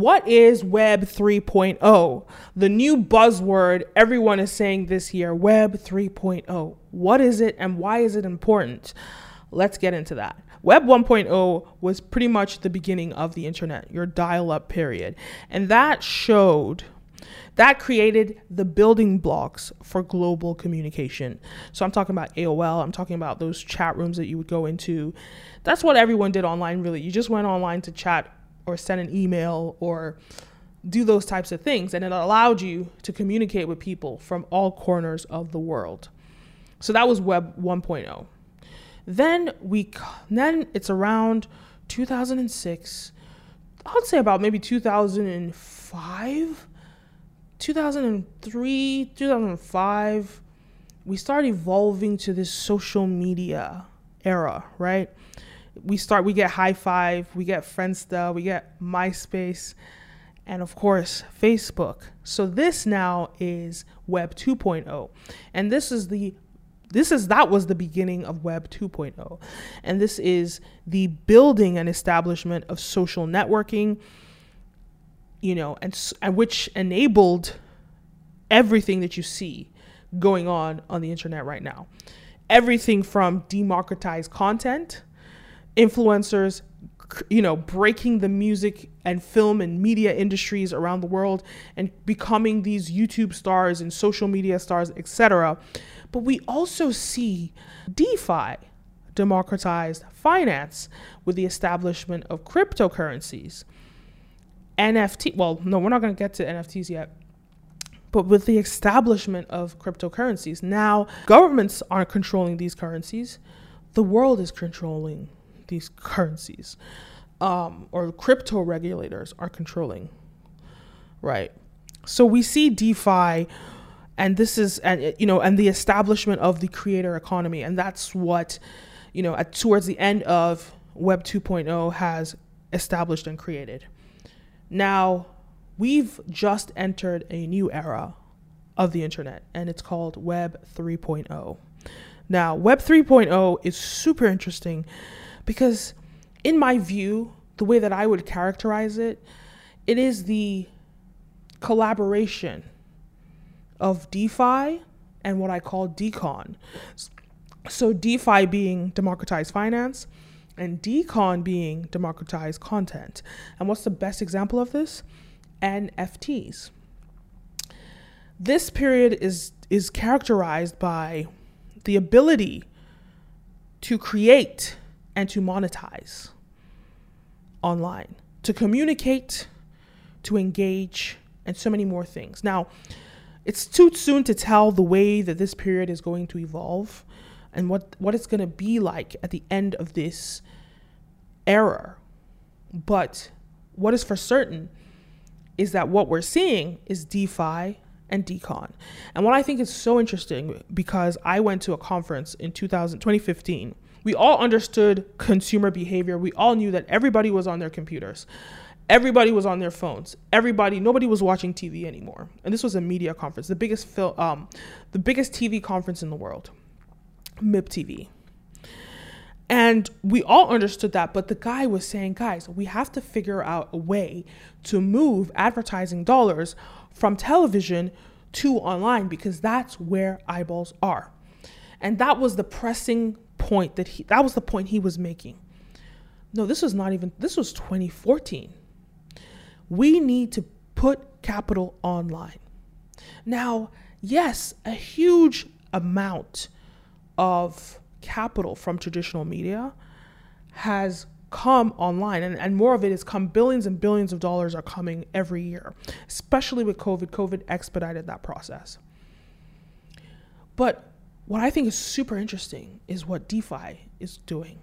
what is Web 3.0? The new buzzword everyone is saying this year Web 3.0. What is it and why is it important? Let's get into that. Web 1.0 was pretty much the beginning of the internet, your dial up period. And that showed, that created the building blocks for global communication. So I'm talking about AOL, I'm talking about those chat rooms that you would go into. That's what everyone did online, really. You just went online to chat or send an email or do those types of things. And it allowed you to communicate with people from all corners of the world. So that was Web 1.0. Then we then it's around 2006. I would say about maybe 2005, 2003, 2005. We start evolving to this social media era, right? We start we get Hi5 we get friendster we get myspace and of course facebook. So this now is web 2.0 and this is the this is that was the beginning of web 2.0 and this is the building and establishment of social networking you know and, and which enabled everything that you see going on on the internet right now. Everything from democratized content influencers you know breaking the music and film and media industries around the world and becoming these YouTube stars and social media stars etc but we also see DeFi democratized finance with the establishment of cryptocurrencies. NFT well no we're not going to get to NFTs yet but with the establishment of cryptocurrencies. Now governments aren't controlling these currencies. The world is controlling these currencies um, or crypto regulators are controlling, right? So we see DeFi, and this is and you know and the establishment of the creator economy, and that's what you know at, towards the end of Web 2.0 has established and created. Now we've just entered a new era of the internet, and it's called Web 3.0. Now, Web 3.0 is super interesting because, in my view, the way that I would characterize it, it is the collaboration of DeFi and what I call Decon. So, DeFi being democratized finance and Decon being democratized content. And what's the best example of this? NFTs. This period is is characterized by the ability to create and to monetize online, to communicate, to engage, and so many more things. Now, it's too soon to tell the way that this period is going to evolve and what, what it's going to be like at the end of this era. But what is for certain is that what we're seeing is DeFi and Decon. And what I think is so interesting because I went to a conference in 2000, 2015 we all understood consumer behavior. We all knew that everybody was on their computers. Everybody was on their phones. Everybody, nobody was watching TV anymore. And this was a media conference, the biggest film, um, the biggest TV conference in the world, MIP TV. And we all understood that, but the guy was saying, guys, we have to figure out a way to move advertising dollars from television to online because that's where eyeballs are. And that was the pressing point that he that was the point he was making. No, this was not even this was 2014. We need to put capital online. Now, yes, a huge amount of capital from traditional media has come online and, and more of it has come billions and billions of dollars are coming every year especially with covid covid expedited that process but what I think is super interesting is what DeFi is doing.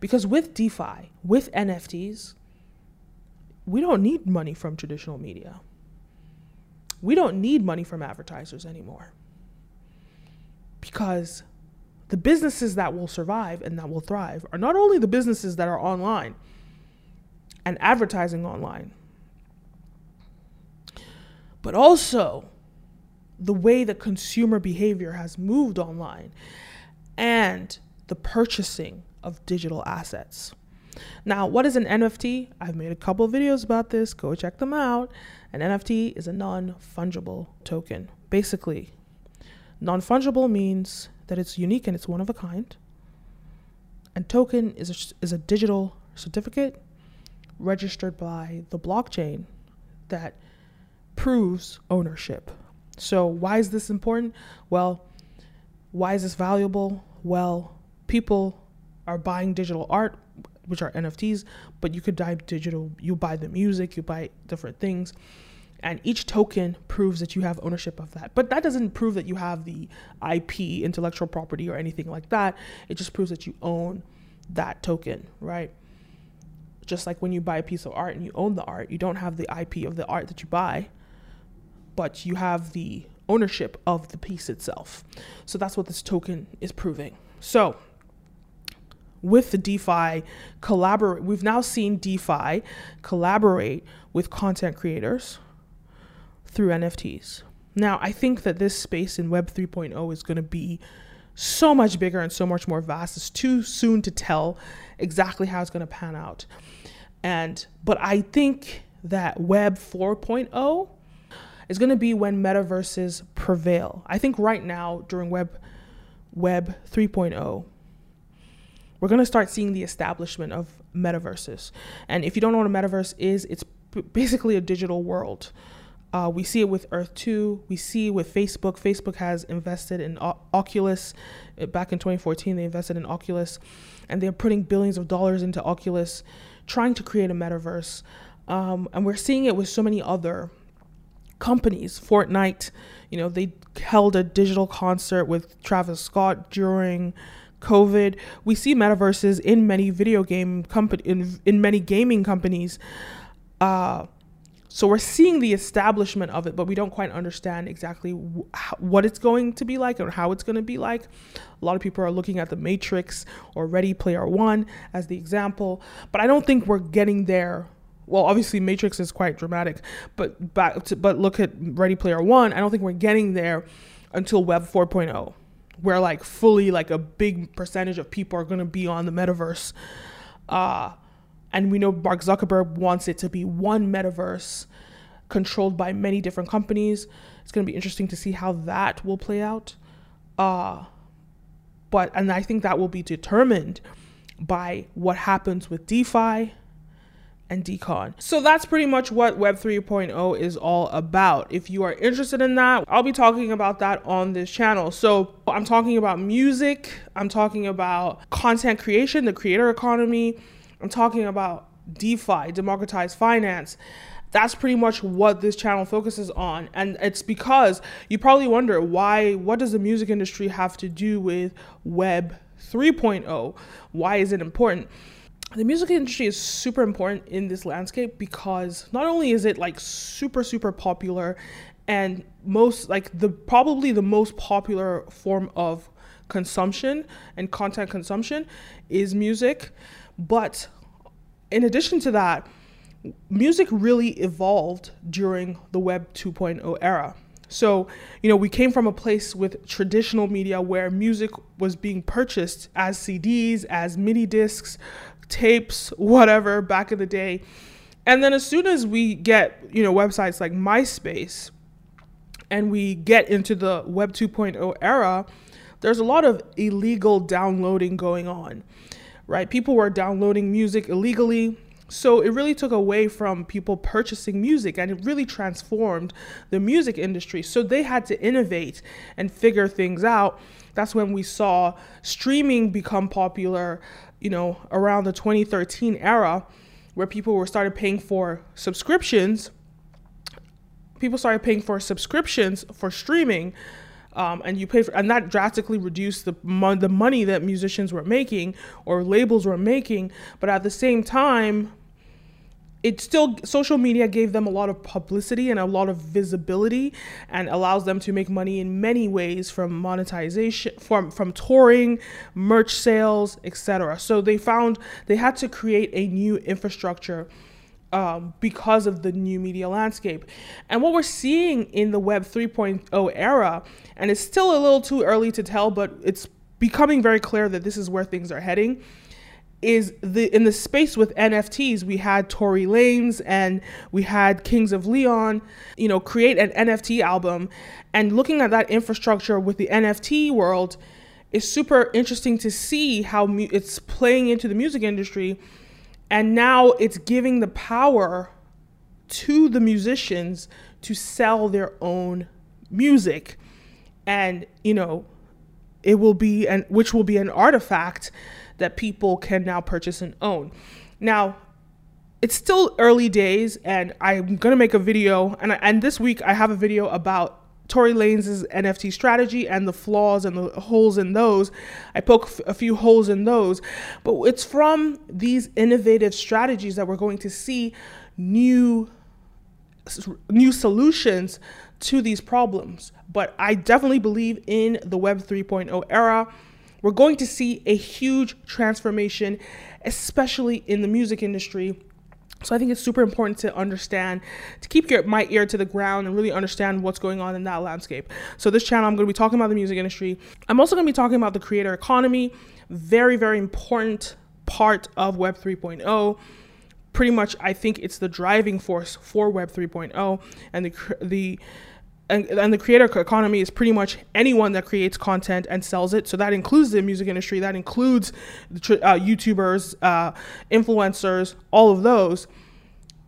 Because with DeFi, with NFTs, we don't need money from traditional media. We don't need money from advertisers anymore. Because the businesses that will survive and that will thrive are not only the businesses that are online and advertising online, but also the way that consumer behavior has moved online and the purchasing of digital assets. Now, what is an NFT? I've made a couple videos about this. Go check them out. An NFT is a non fungible token. Basically, non fungible means that it's unique and it's one of a kind. And token is a, is a digital certificate registered by the blockchain that proves ownership. So, why is this important? Well, why is this valuable? Well, people are buying digital art, which are NFTs, but you could buy digital, you buy the music, you buy different things. And each token proves that you have ownership of that. But that doesn't prove that you have the IP, intellectual property, or anything like that. It just proves that you own that token, right? Just like when you buy a piece of art and you own the art, you don't have the IP of the art that you buy, but you have the ownership of the piece itself. So that's what this token is proving. So with the DeFi collaborate, we've now seen DeFi collaborate with content creators through NFTs. Now, I think that this space in Web 3.0 is going to be so much bigger and so much more vast. It's too soon to tell exactly how it's going to pan out. And but I think that Web 4.0 is going to be when metaverses prevail. I think right now during Web Web 3.0 we're going to start seeing the establishment of metaverses. And if you don't know what a metaverse is, it's basically a digital world. Uh, we see it with Earth 2. We see with Facebook. Facebook has invested in o- Oculus. Uh, back in 2014, they invested in Oculus, and they're putting billions of dollars into Oculus, trying to create a metaverse. Um, and we're seeing it with so many other companies. Fortnite, you know, they held a digital concert with Travis Scott during COVID. We see metaverses in many video game company in in many gaming companies. Uh, so we're seeing the establishment of it, but we don't quite understand exactly wh- what it's going to be like or how it's going to be like. A lot of people are looking at the Matrix or Ready Player One as the example, but I don't think we're getting there. Well, obviously Matrix is quite dramatic, but back to, but look at Ready Player One. I don't think we're getting there until Web 4.0 where like fully like a big percentage of people are going to be on the metaverse uh and we know Mark Zuckerberg wants it to be one metaverse controlled by many different companies it's going to be interesting to see how that will play out uh but and I think that will be determined by what happens with DeFi and decon. So that's pretty much what Web 3.0 is all about. If you are interested in that, I'll be talking about that on this channel. So I'm talking about music, I'm talking about content creation, the creator economy, I'm talking about DeFi, democratized finance. That's pretty much what this channel focuses on. And it's because you probably wonder why, what does the music industry have to do with Web 3.0? Why is it important? The music industry is super important in this landscape because not only is it like super super popular and most like the probably the most popular form of consumption and content consumption is music but in addition to that music really evolved during the web 2.0 era. So, you know, we came from a place with traditional media where music was being purchased as CDs, as mini discs, tapes, whatever, back in the day. And then as soon as we get, you know, websites like MySpace and we get into the Web 2.0 era, there's a lot of illegal downloading going on, right? People were downloading music illegally. So it really took away from people purchasing music and it really transformed the music industry. So they had to innovate and figure things out. That's when we saw streaming become popular, you know, around the 2013 era where people were started paying for subscriptions. People started paying for subscriptions for streaming. Um, and you pay for, and that drastically reduced the the money that musicians were making or labels were making. But at the same time, it still social media gave them a lot of publicity and a lot of visibility and allows them to make money in many ways from monetization from from touring merch sales etc so they found they had to create a new infrastructure um, because of the new media landscape. And what we're seeing in the web 3.0 era and it's still a little too early to tell but it's becoming very clear that this is where things are heading is the in the space with NFTs, we had Tory Lanez and we had Kings of Leon, you know, create an NFT album. And looking at that infrastructure with the NFT world is super interesting to see how mu- it's playing into the music industry. And now it's giving the power to the musicians to sell their own music. And, you know, it will be and which will be an artifact that people can now purchase and own. Now, it's still early days, and I'm gonna make a video. And and this week I have a video about Tory Lanez's NFT strategy and the flaws and the holes in those. I poke a few holes in those, but it's from these innovative strategies that we're going to see new new solutions to these problems. But I definitely believe in the Web 3.0 era. We're going to see a huge transformation, especially in the music industry. So I think it's super important to understand, to keep your my ear to the ground and really understand what's going on in that landscape. So this channel, I'm going to be talking about the music industry. I'm also going to be talking about the creator economy, very very important part of Web 3.0 pretty much I think it's the driving force for Web 3.0 and the the and, and, the creator economy is pretty much anyone that creates content and sells it. So that includes the music industry, that includes the, uh, YouTubers, uh, influencers, all of those.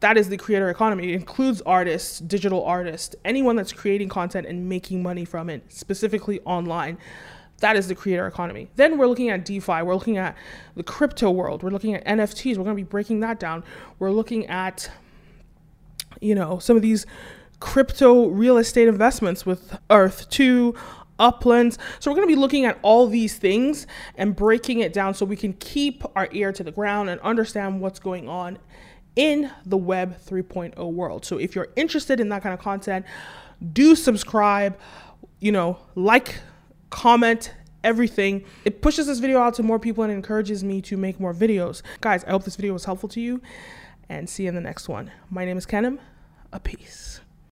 That is the creator economy. It includes artists, digital artists, anyone that's creating content and making money from it, specifically online. That is the creator economy. Then we're looking at DeFi. We're looking at the crypto world. We're looking at NFTs. We're going to be breaking that down. We're looking at, you know, some of these crypto real estate investments with Earth 2, Uplands. So we're going to be looking at all these things and breaking it down so we can keep our ear to the ground and understand what's going on in the Web 3.0 world. So if you're interested in that kind of content, do subscribe, you know, like comment, everything. It pushes this video out to more people and encourages me to make more videos. Guys, I hope this video was helpful to you and see you in the next one. My name is Kenim. A peace.